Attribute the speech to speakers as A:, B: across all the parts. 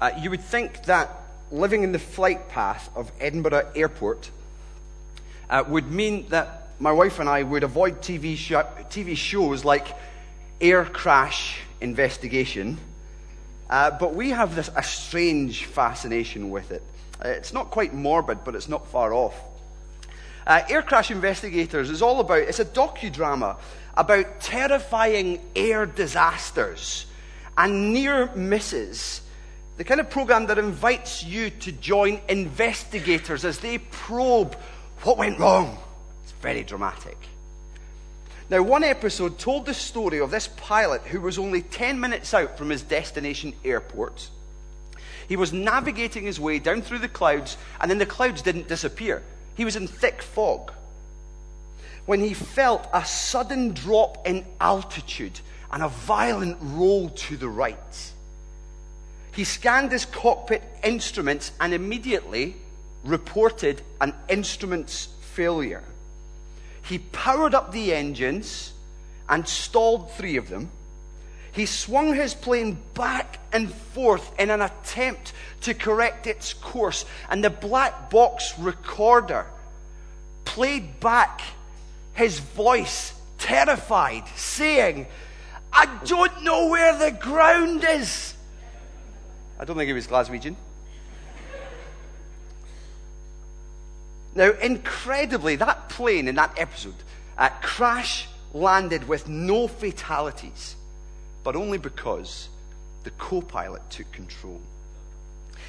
A: Uh, you would think that living in the flight path of Edinburgh Airport uh, would mean that my wife and I would avoid TV, sh- TV shows like Air Crash Investigation, uh, but we have this, a strange fascination with it. Uh, it's not quite morbid, but it's not far off. Uh, Air Crash Investigators is all about, it's a docudrama about terrifying air disasters and near misses. The kind of program that invites you to join investigators as they probe what went wrong. It's very dramatic. Now, one episode told the story of this pilot who was only 10 minutes out from his destination airport. He was navigating his way down through the clouds, and then the clouds didn't disappear. He was in thick fog. When he felt a sudden drop in altitude and a violent roll to the right, he scanned his cockpit instruments and immediately reported an instruments failure. He powered up the engines and stalled three of them. He swung his plane back and forth in an attempt to correct its course, and the black box recorder played back his voice, terrified, saying, I don't know where the ground is. I don't think he was Glaswegian. Now, incredibly, that plane in that episode uh, crash landed with no fatalities, but only because the co pilot took control.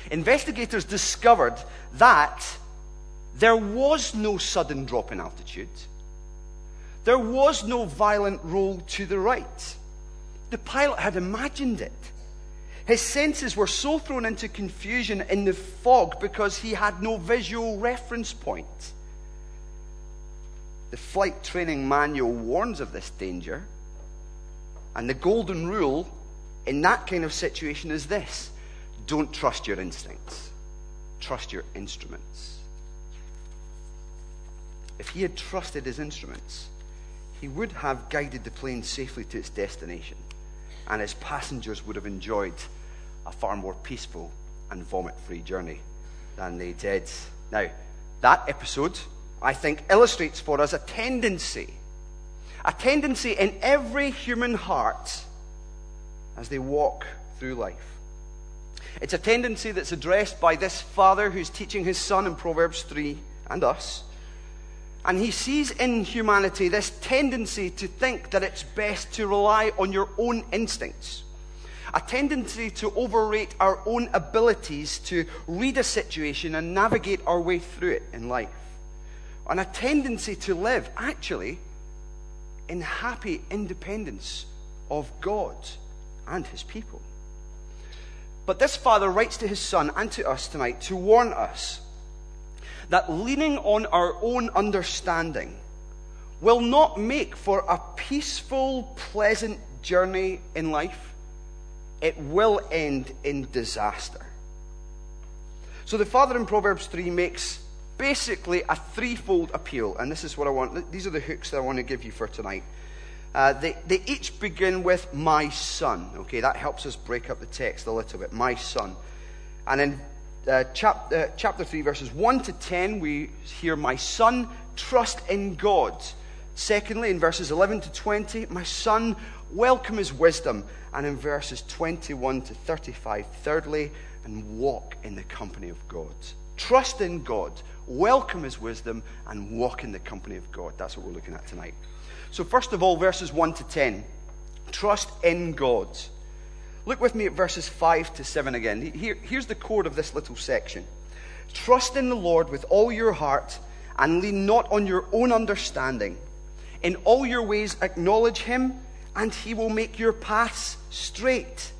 A: Investigators discovered that there was no sudden drop in altitude, there was no violent roll to the right. The pilot had imagined it. His senses were so thrown into confusion in the fog because he had no visual reference point. The flight training manual warns of this danger. And the golden rule in that kind of situation is this don't trust your instincts, trust your instruments. If he had trusted his instruments, he would have guided the plane safely to its destination, and his passengers would have enjoyed a far more peaceful and vomit free journey than they did. Now, that episode, I think, illustrates for us a tendency, a tendency in every human heart as they walk through life. It's a tendency that's addressed by this father who's teaching his son in Proverbs 3 and us. And he sees in humanity this tendency to think that it's best to rely on your own instincts a tendency to overrate our own abilities to read a situation and navigate our way through it in life, and a tendency to live, actually, in happy independence of God and his people. But this father writes to his son and to us tonight to warn us that leaning on our own understanding will not make for a peaceful, pleasant journey in life it will end in disaster. So the father in Proverbs 3 makes basically a threefold appeal, and this is what I want. These are the hooks that I want to give you for tonight. Uh, they, they each begin with my son. Okay, that helps us break up the text a little bit. My son. And in uh, chap, uh, chapter 3, verses 1 to 10, we hear, My son, trust in God. Secondly, in verses 11 to 20, My son, welcome his wisdom and in verses 21 to 35, thirdly, and walk in the company of God. Trust in God, welcome his wisdom, and walk in the company of God. That's what we're looking at tonight. So, first of all, verses 1 to 10. Trust in God. Look with me at verses 5 to 7 again. Here, here's the core of this little section. Trust in the Lord with all your heart and lean not on your own understanding. In all your ways, acknowledge him and he will make your paths straight.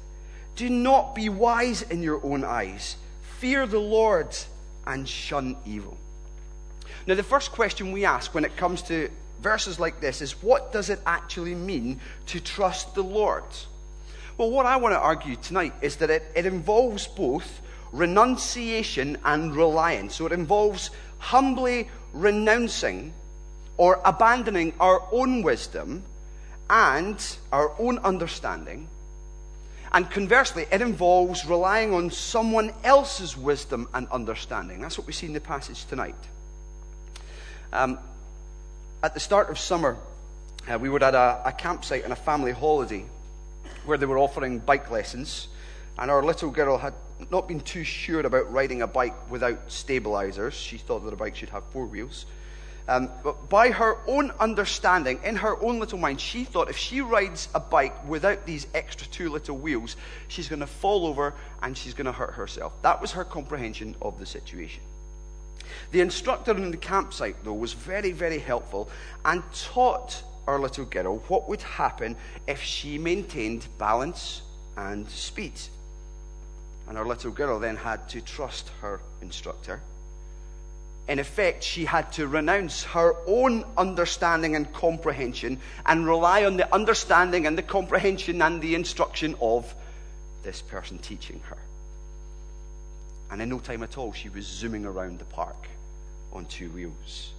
A: Do not be wise in your own eyes. Fear the Lord and shun evil. Now, the first question we ask when it comes to verses like this is what does it actually mean to trust the Lord? Well, what I want to argue tonight is that it, it involves both renunciation and reliance. So it involves humbly renouncing or abandoning our own wisdom and our own understanding And conversely, it involves relying on someone else's wisdom and understanding. That's what we see in the passage tonight. Um, at the start of summer, uh, we were at a, a campsite on a family holiday where they were offering bike lessons. And our little girl had not been too sure about riding a bike without stabilizers. She thought that a bike should have four wheels. Um, but by her own understanding, in her own little mind, she thought if she rides a bike without these extra two little wheels, she's going to fall over and she's going to hurt herself. That was her comprehension of the situation. The instructor in the campsite, though, was very, very helpful and taught our little girl what would happen if she maintained balance and speed. And our little girl then had to trust her instructor in effect, she had to renounce her own understanding and comprehension and rely on the understanding and the comprehension and the instruction of this person teaching her. And in no time at all, she was zooming around the park on two wheels.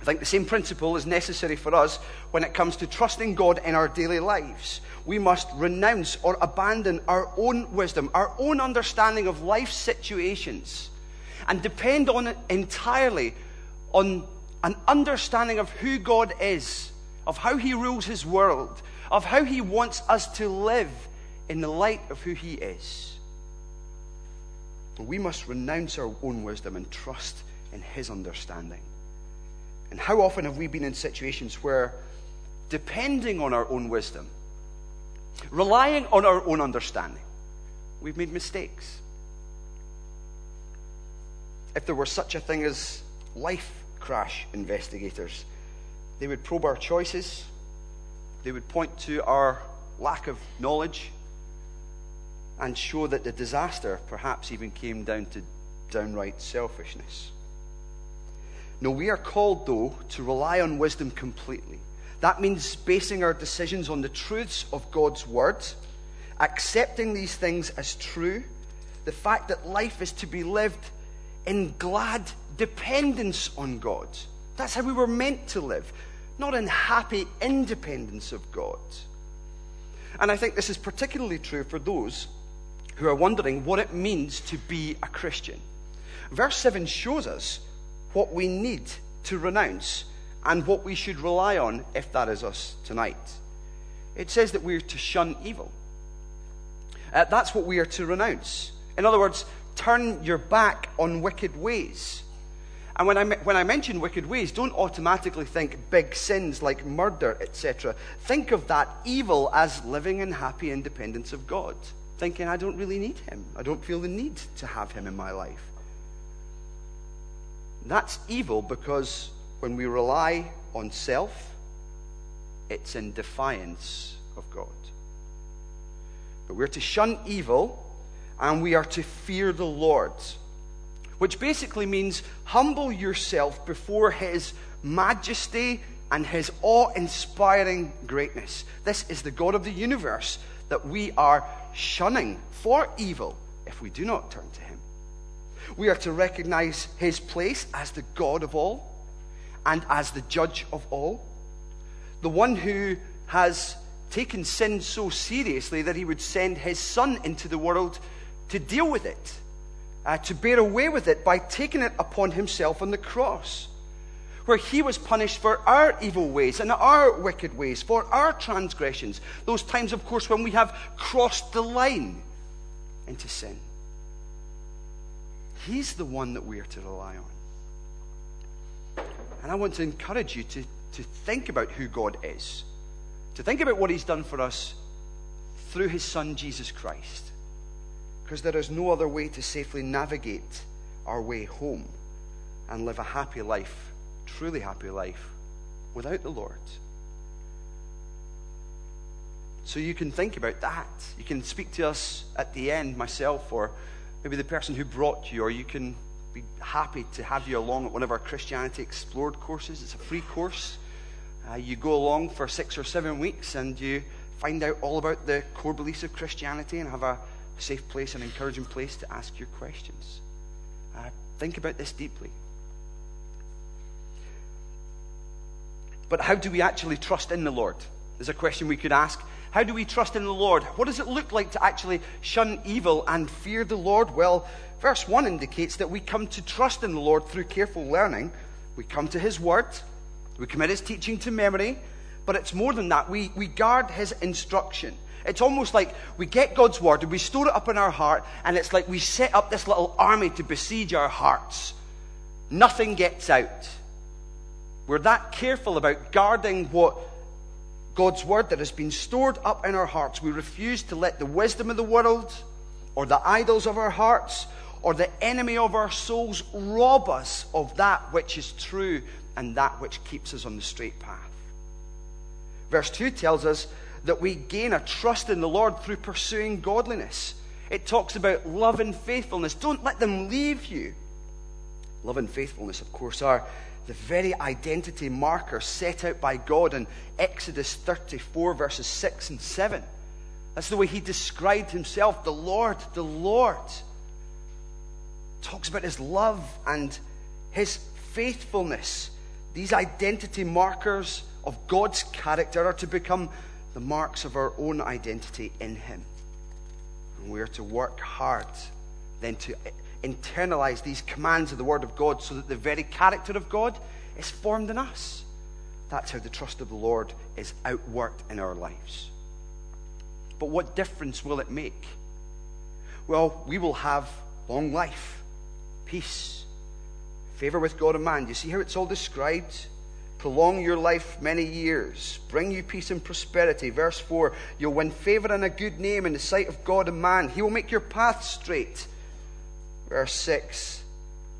A: I think the same principle is necessary for us when it comes to trusting God in our daily lives. We must renounce or abandon our own wisdom, our own understanding of life situations and depend on it entirely on an understanding of who God is, of how He rules His world, of how He wants us to live in the light of who He is. We must renounce our own wisdom and trust in His understanding. And how often have we been in situations where, depending on our own wisdom, relying on our own understanding, we've made mistakes? If there were such a thing as life crash investigators. They would probe our choices, they would point to our lack of knowledge, and show that the disaster perhaps even came down to downright selfishness. No, we are called, though, to rely on wisdom completely. That means basing our decisions on the truths of God's Word, accepting these things as true, the fact that life is to be lived in glad dependence on God. That's how we were meant to live, not in happy independence of God. And I think this is particularly true for those who are wondering what it means to be a Christian. Verse 7 shows us what we need to renounce and what we should rely on if that is us tonight. It says that we are to shun evil. Uh, that's what we are to renounce. In other words, turn your back on wicked ways. And when I, when I mention wicked ways, don't automatically think big sins like murder, etc. Think of that evil as living in happy independence of God. Thinking, I don't really need him. I don't feel the need to have him in my life. That's evil because when we rely on self, it's in defiance of God. But we're to shun evil and we are to fear the Lord, which basically means humble yourself before His majesty and His awe inspiring greatness. This is the God of the universe that we are shunning for evil if we do not turn to Him. We are to recognize His place as the God of all and as the judge of all, the one who has taken sin so seriously that he would send his son into the world to deal with it, uh, to bear away with it by taking it upon himself on the cross, where he was punished for our evil ways and our wicked ways, for our transgressions. Those times, of course, when we have crossed the line into sin. He's the one that we are to rely on. And I want to encourage you to, to think about who God is, to think about what He's done for us through His Son, Jesus Christ because there is no other way to safely navigate our way home and live a happy life, truly happy life, without the Lord. So you can think about that. You can speak to us at the end, myself, or maybe the person who brought you, or you can be happy to have you along at one of our Christianity Explored courses. It's a free course. Uh, you go along for six or seven weeks and you find out all about the core beliefs of Christianity and have a safe place, an encouraging place to ask your questions. Uh, think about this deeply. But how do we actually trust in the Lord? Is a question we could ask. How do we trust in the Lord? What does it look like to actually shun evil and fear the Lord? Well, verse 1 indicates that we come to trust in the Lord through careful learning. We come to His Word, we commit His teaching to memory, but it's more than that. We, we guard His instruction. It's almost like we get God's Word and we store it up in our heart, and it's like we set up this little army to besiege our hearts. Nothing gets out. We're that careful about guarding what God's word that has been stored up in our hearts. We refuse to let the wisdom of the world or the idols of our hearts or the enemy of our souls rob us of that which is true and that which keeps us on the straight path. Verse 2 tells us that we gain a trust in the Lord through pursuing godliness. It talks about love and faithfulness. Don't let them leave you. Love and faithfulness, of course, are the very identity marker set out by God in Exodus 34, verses 6 and 7. That's the way he described himself, the Lord, the Lord. Talks about his love and his faithfulness. These identity markers of God's character are to become the marks of our own identity in him. And we are to work hard then to internalize these commands of the Word of God so that the very character of God is formed in us. That's how the trust of the Lord is outworked in our lives. But what difference will it make? Well, we will have long life, peace, favor with God and man. You see how it's all described? Prolong your life many years, bring you peace and prosperity. Verse 4 You'll win favor and a good name in the sight of God and man. He will make your path straight. Verse 6.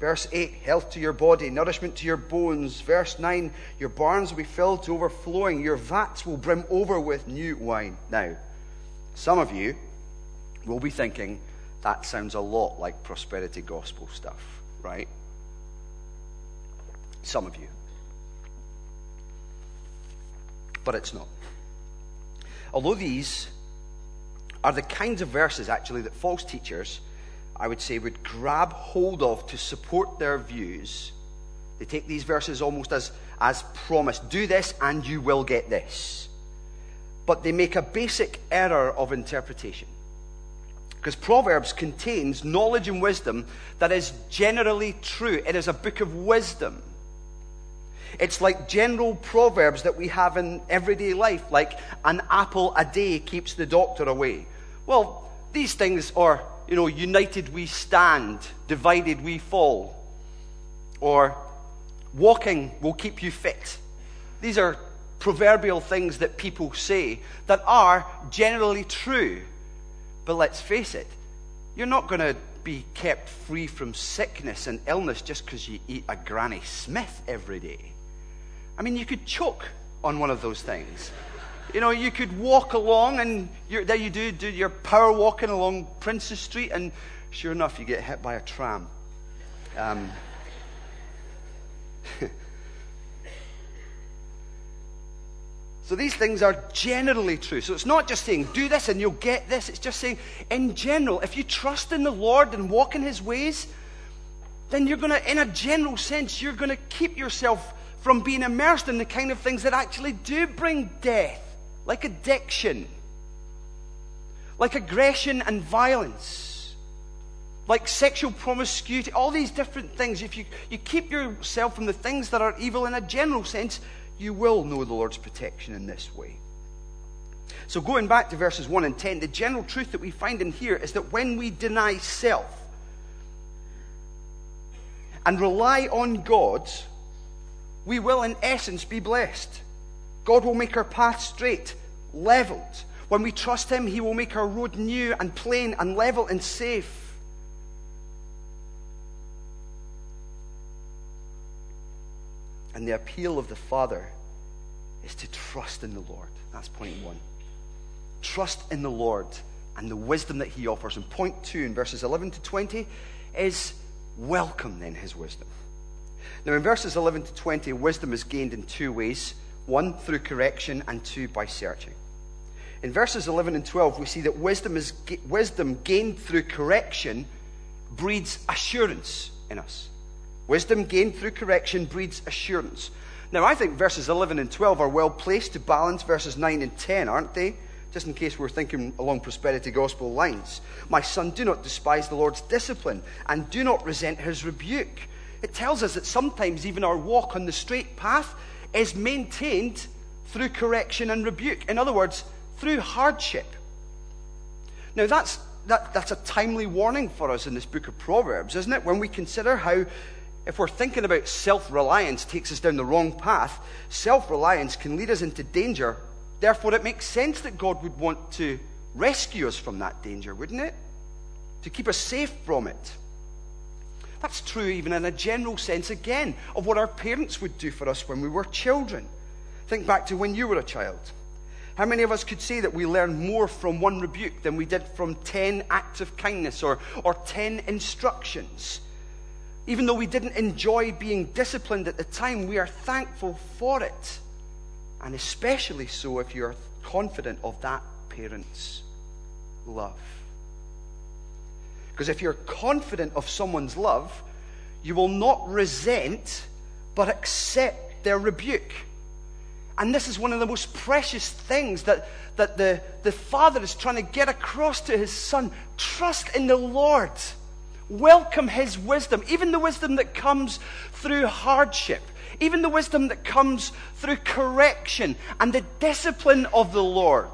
A: Verse 8, health to your body, nourishment to your bones. Verse 9, your barns will be filled to overflowing, your vats will brim over with new wine. Now, some of you will be thinking, that sounds a lot like prosperity gospel stuff, right? Some of you. But it's not. Although these are the kinds of verses, actually, that false teachers I would say, would grab hold of to support their views. They take these verses almost as, as promised do this and you will get this. But they make a basic error of interpretation. Because Proverbs contains knowledge and wisdom that is generally true. It is a book of wisdom. It's like general proverbs that we have in everyday life, like an apple a day keeps the doctor away. Well, these things are you know, united we stand, divided we fall. Or walking will keep you fit. These are proverbial things that people say that are generally true. But let's face it, you're not going to be kept free from sickness and illness just because you eat a Granny Smith every day. I mean, you could choke on one of those things. You know, you could walk along, and there you do, do your power walking along Princes Street, and sure enough, you get hit by a tram. Um, so these things are generally true. So it's not just saying, do this and you'll get this. It's just saying, in general, if you trust in the Lord and walk in his ways, then you're going to, in a general sense, you're going to keep yourself from being immersed in the kind of things that actually do bring death like addiction, like aggression and violence, like sexual promiscuity, all these different things. If you, you keep yourself from the things that are evil in a general sense, you will know the Lord's protection in this way. So, going back to verses 1 and 10, the general truth that we find in here is that when we deny self and rely on God, we will, in essence, be blessed. God will make our path straight, leveled. When we trust Him, He will make our road new and plain and level and safe. And the appeal of the Father is to trust in the Lord. That's point one. Trust in the Lord and the wisdom that He offers. And point two, in verses 11 to 20, is welcome then His wisdom. Now, in verses 11 to 20, wisdom is gained in two ways one, through correction, and two, by searching. In verses 11 and 12, we see that wisdom, is, wisdom gained through correction breeds assurance in us. Wisdom gained through correction breeds assurance. Now, I think verses 11 and 12 are well placed to balance verses 9 and 10, aren't they? just in case we're thinking along prosperity gospel lines. My son, do not despise the Lord's discipline and do not resent his rebuke. It tells us that sometimes even our walk on the straight path is maintained through correction and rebuke. In other words, through hardship. Now, that's, that, that's a timely warning for us in this book of Proverbs, isn't it? When we consider how, if we're thinking about self reliance takes us down the wrong path, self reliance can lead us into danger. Therefore, it makes sense that God would want to rescue us from that danger, wouldn't it? To keep us safe from it. That's true, even in a general sense, again, of what our parents would do for us when we were children. Think back to when you were a child. How many of us could say that we learned more from one rebuke than we did from 10 acts of kindness or, or 10 instructions? Even though we didn't enjoy being disciplined at the time, we are thankful for it. And especially so if you're confident of that parent's love. Because if you're confident of someone's love, you will not resent, but accept their rebuke. And this is one of the most precious things that, that the, the father is trying to get across to his son. Trust in the Lord. Welcome his wisdom, even the wisdom that comes through hardship, even the wisdom that comes through correction and the discipline of the Lord.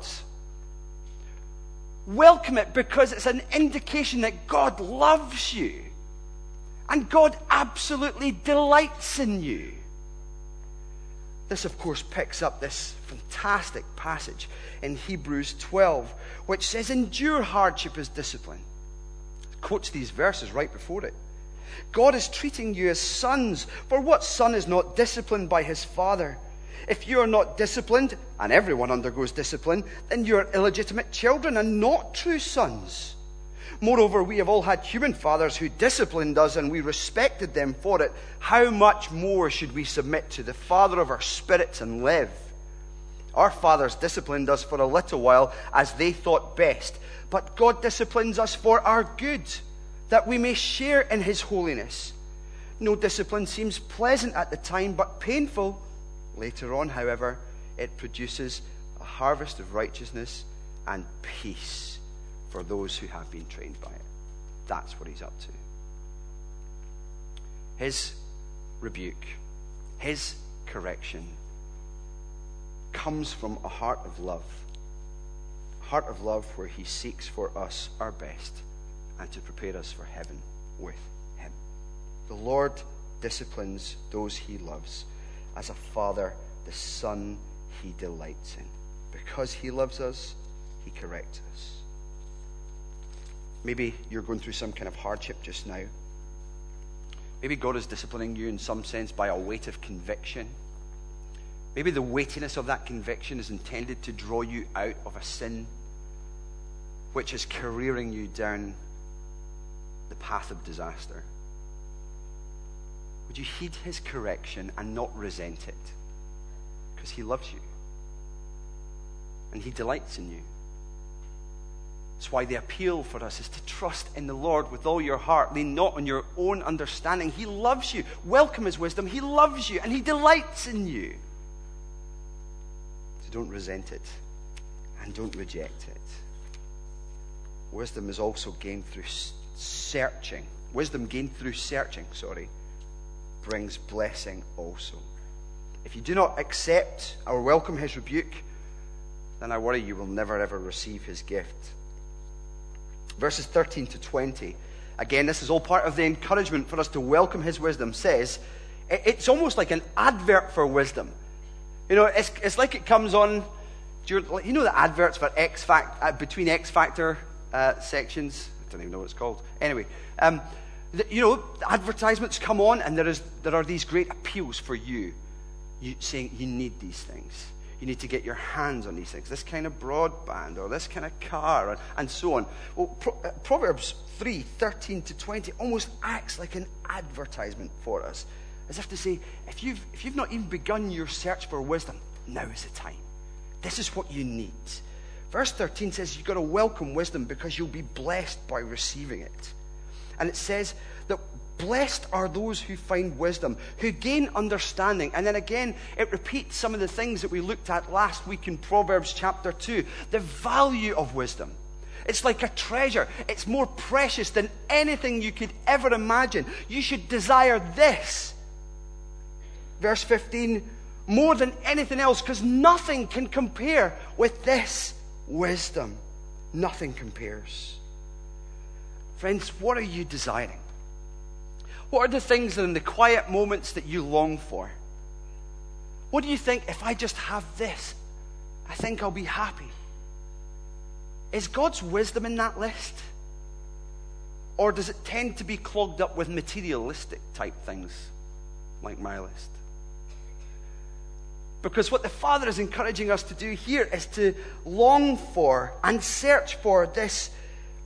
A: Welcome it because it's an indication that God loves you and God absolutely delights in you. This, of course, picks up this fantastic passage in Hebrews 12, which says, Endure hardship as discipline. It quotes these verses right before it. God is treating you as sons, for what son is not disciplined by his father? If you are not disciplined, and everyone undergoes discipline, then you are illegitimate children and not true sons. Moreover, we have all had human fathers who disciplined us and we respected them for it. How much more should we submit to the Father of our spirits and live? Our fathers disciplined us for a little while as they thought best, but God disciplines us for our good, that we may share in His holiness. No discipline seems pleasant at the time, but painful. Later on, however, it produces a harvest of righteousness and peace for those who have been trained by it. That's what he's up to. His rebuke, his correction comes from a heart of love. A heart of love where he seeks for us our best and to prepare us for heaven with him. The Lord disciplines those he loves as a father the son he delights in. Because he loves us, he corrects us. Maybe you're going through some kind of hardship just now. Maybe God is disciplining you in some sense by a weight of conviction. Maybe the weightiness of that conviction is intended to draw you out of a sin which is careering you down the path of disaster. Would you heed his correction and not resent it? Because he loves you and he delights in you. That's why the appeal for us is to trust in the Lord with all your heart. Lean not on your own understanding. He loves you. Welcome his wisdom. He loves you and he delights in you. So don't resent it and don't reject it. Wisdom is also gained through searching. Wisdom gained through searching, sorry, brings blessing also. If you do not accept or welcome his rebuke, then I worry you will never ever receive his gift verses 13 to 20. Again, this is all part of the encouragement for us to welcome his wisdom, says it's almost like an advert for wisdom. You know, it's, it's like it comes on, you know the adverts for X Factor, uh, between X Factor uh, sections? I don't even know what it's called. Anyway, um, you know, advertisements come on and there, is, there are these great appeals for you, you saying you need these things you need to get your hands on these things. This kind of broadband or this kind of car and, and so on. Well, Pro, uh, Proverbs 3 13 to 20 almost acts like an advertisement for us. As if to say, if you've, if you've not even begun your search for wisdom, now is the time. This is what you need. Verse 13 says you've got to welcome wisdom because you'll be blessed by receiving it. And it says that Blessed are those who find wisdom, who gain understanding. And then again, it repeats some of the things that we looked at last week in Proverbs chapter 2 the value of wisdom. It's like a treasure, it's more precious than anything you could ever imagine. You should desire this. Verse 15 more than anything else, because nothing can compare with this wisdom. Nothing compares. Friends, what are you desiring? What are the things that in the quiet moments that you long for? What do you think, if I just have this, I think I'll be happy? Is God's wisdom in that list? Or does it tend to be clogged up with materialistic type things like my list? Because what the Father is encouraging us to do here is to long for and search for this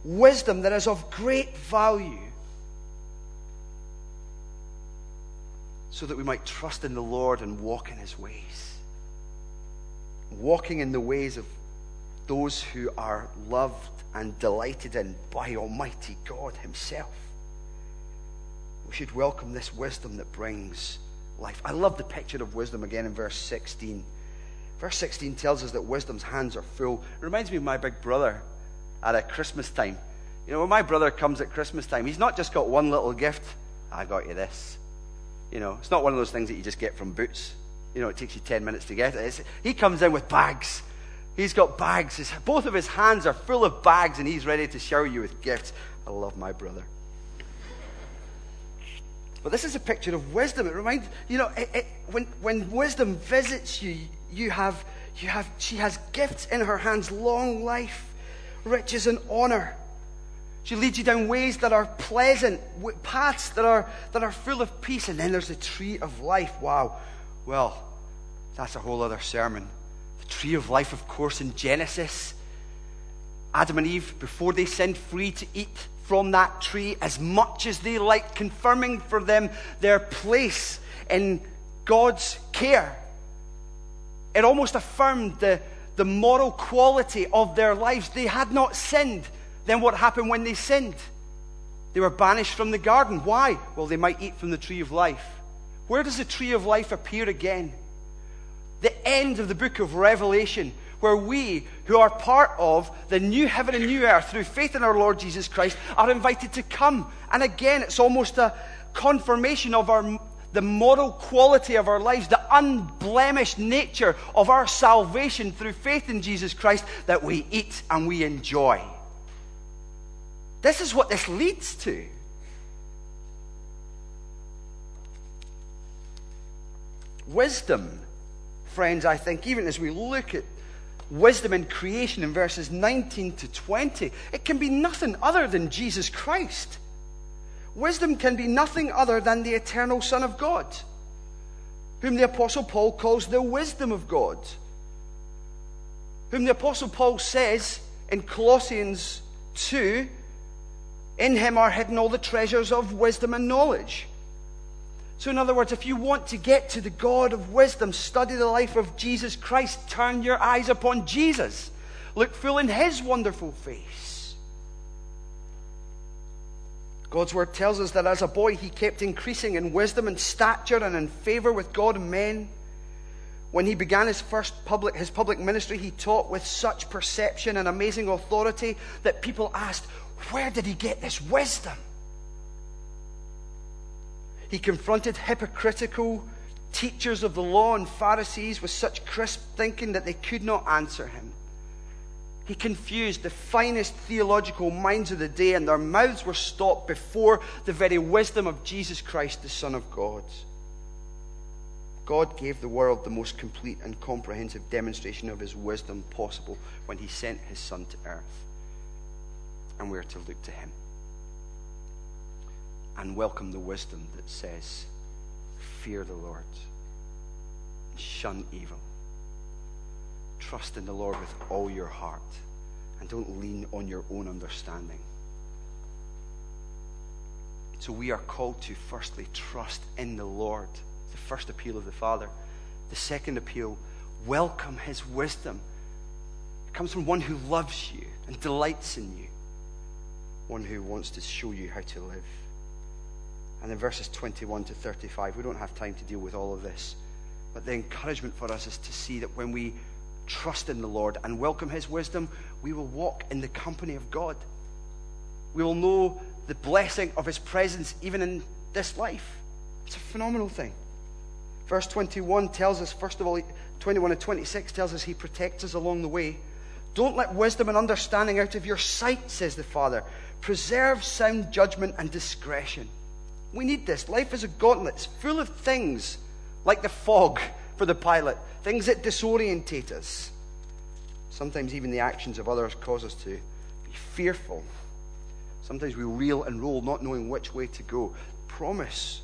A: wisdom that is of great value so that we might trust in the Lord and walk in his ways. Walking in the ways of those who are loved and delighted in by Almighty God Himself. We should welcome this wisdom that brings life. I love the picture of wisdom again in verse 16. Verse 16 tells us that wisdom's hands are full. It reminds me of my big brother at a Christmas time. You know, when my brother comes at Christmas time, he's not just got one little gift. I got you this. You know, it's not one of those things that you just get from Boots. You know, it takes you 10 minutes to get it. It's, he comes in with bags. He's got bags. His, both of his hands are full of bags, and he's ready to shower you with gifts. I love my brother. But this is a picture of wisdom. It reminds you know it, it, when when wisdom visits you, you have you have she has gifts in her hands, long life, riches, and honor. She leads you down ways that are pleasant, paths that are, that are full of peace. And then there's the tree of life. Wow. Well, that's a whole other sermon. The tree of life, of course, in Genesis. Adam and Eve, before they sinned, free to eat from that tree as much as they liked, confirming for them their place in God's care. It almost affirmed the, the moral quality of their lives. They had not sinned then what happened when they sinned? They were banished from the garden. Why? Well, they might eat from the tree of life. Where does the tree of life appear again? The end of the book of Revelation, where we, who are part of the new heaven and new earth through faith in our Lord Jesus Christ, are invited to come. And again, it's almost a confirmation of our, the moral quality of our lives, the unblemished nature of our salvation through faith in Jesus Christ that we eat and we enjoy. This is what this leads to. Wisdom, friends, I think, even as we look at wisdom in creation in verses 19 to 20, it can be nothing other than Jesus Christ. Wisdom can be nothing other than the eternal Son of God, whom the Apostle Paul calls the wisdom of God, whom the Apostle Paul says in Colossians 2 in him are hidden all the treasures of wisdom and knowledge. So, in other words, if you want to get to the God of wisdom, study the life of Jesus Christ. Turn your eyes upon Jesus. Look full in his wonderful face. God's word tells us that as a boy, he kept increasing in wisdom and stature and in favor with God and men. When he began his first public, his public ministry, he taught with such perception and amazing authority that people asked, where did he get this wisdom? He confronted hypocritical teachers of the law and Pharisees with such crisp thinking that they could not answer him. He confused the finest theological minds of the day, and their mouths were stopped before the very wisdom of Jesus Christ, the Son of God. God gave the world the most complete and comprehensive demonstration of his wisdom possible when he sent his Son to earth and we're to look to Him and welcome the wisdom that says, Fear the Lord, shun evil, trust in the Lord with all your heart, and don't lean on your own understanding. So we are called to firstly trust in the Lord, the first appeal of the Father. The second appeal, welcome His wisdom. It comes from one who loves you and delights in you one who wants to show you how to live. And in verses 21 to 35. We don't have time to deal with all of this. But the encouragement for us is to see that when we trust in the Lord and welcome His wisdom, we will walk in the company of God. We will know the blessing of His presence even in this life. It's a phenomenal thing. Verse 21 tells us, first of all, 21 and 26 tells us He protects us along the way. Don't let wisdom and understanding out of your sight, says the Father. Preserve sound judgment and discretion. We need this. Life is a gauntlet, it's full of things like the fog for the pilot, things that disorientate us. Sometimes even the actions of others cause us to be fearful. Sometimes we reel and roll, not knowing which way to go. Promise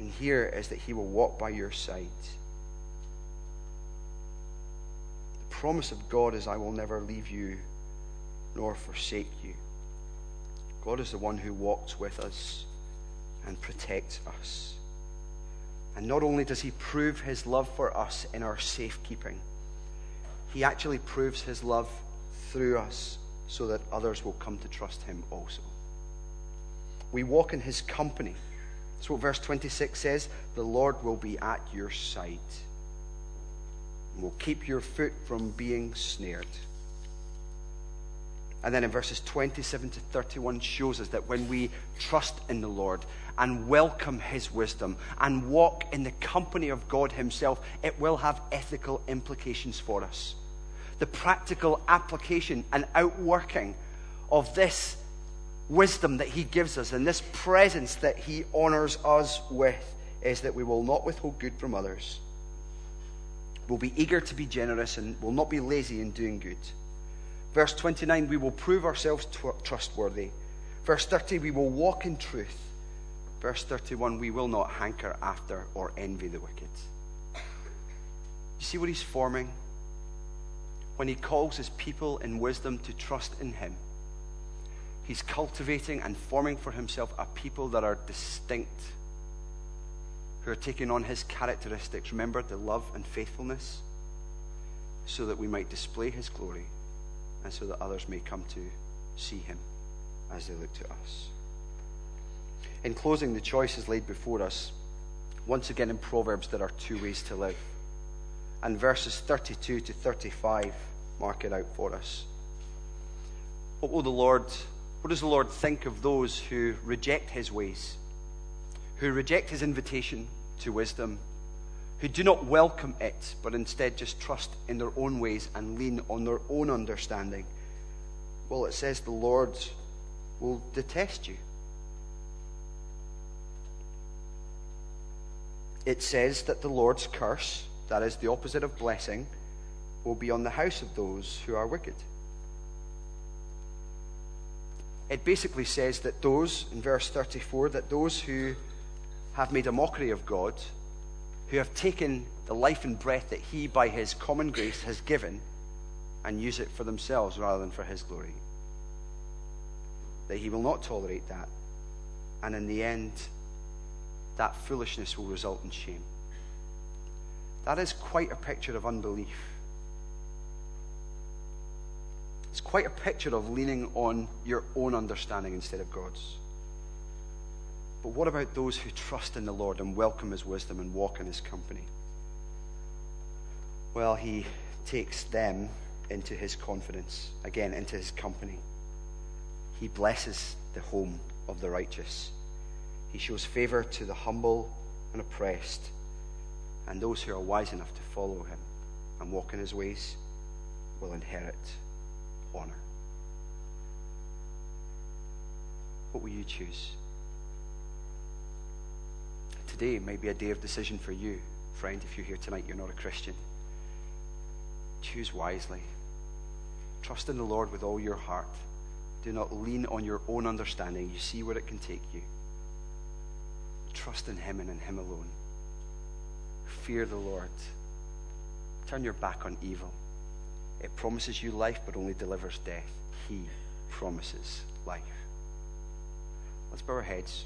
A: in here is that He will walk by your side. The promise of God is, I will never leave you nor forsake you. God is the one who walks with us and protects us. And not only does he prove his love for us in our safekeeping, he actually proves his love through us so that others will come to trust him also. We walk in his company. That's what verse 26 says. The Lord will be at your side and will keep your foot from being snared. And then in verses 27 to 31 shows us that when we trust in the Lord and welcome his wisdom and walk in the company of God himself, it will have ethical implications for us. The practical application and outworking of this wisdom that he gives us and this presence that he honors us with is that we will not withhold good from others. We'll be eager to be generous and will not be lazy in doing good Verse 29, we will prove ourselves trustworthy. Verse 30, we will walk in truth. Verse 31, we will not hanker after or envy the wicked. You see what he's forming? When he calls his people in wisdom to trust in him, he's cultivating and forming for himself a people that are distinct, who are taking on his characteristics. Remember the love and faithfulness, so that we might display his glory and so that others may come to see him as they look to us. In closing, the choice is laid before us. Once again, in Proverbs, there are two ways to live. And verses 32 to 35 mark it out for us. What will the Lord, what does the Lord think of those who reject his ways, who reject his invitation to wisdom, who do not welcome it, but instead just trust in their own ways and lean on their own understanding, well, it says the Lord will detest you. It says that the Lord's curse, that is the opposite of blessing, will be on the house of those who are wicked. It basically says that those, in verse 34, that those who have made a mockery of God, who have taken the life and breath that He, by His common grace, has given and use it for themselves rather than for His glory. That He will not tolerate that. And in the end, that foolishness will result in shame. That is quite a picture of unbelief. It's quite a picture of leaning on your own understanding instead of God's. But what about those who trust in the Lord and welcome his wisdom and walk in his company? Well, he takes them into his confidence, again, into his company. He blesses the home of the righteous. He shows favor to the humble and oppressed, and those who are wise enough to follow him and walk in his ways will inherit honor. What will you choose? today may be a day of decision for you. Friend, if you're here tonight, you're not a Christian. Choose wisely. Trust in the Lord with all your heart. Do not lean on your own understanding. You see where it can take you. Trust in Him and in Him alone. Fear the Lord. Turn your back on evil. It promises you life, but only delivers death. He promises life. Let's bow our heads.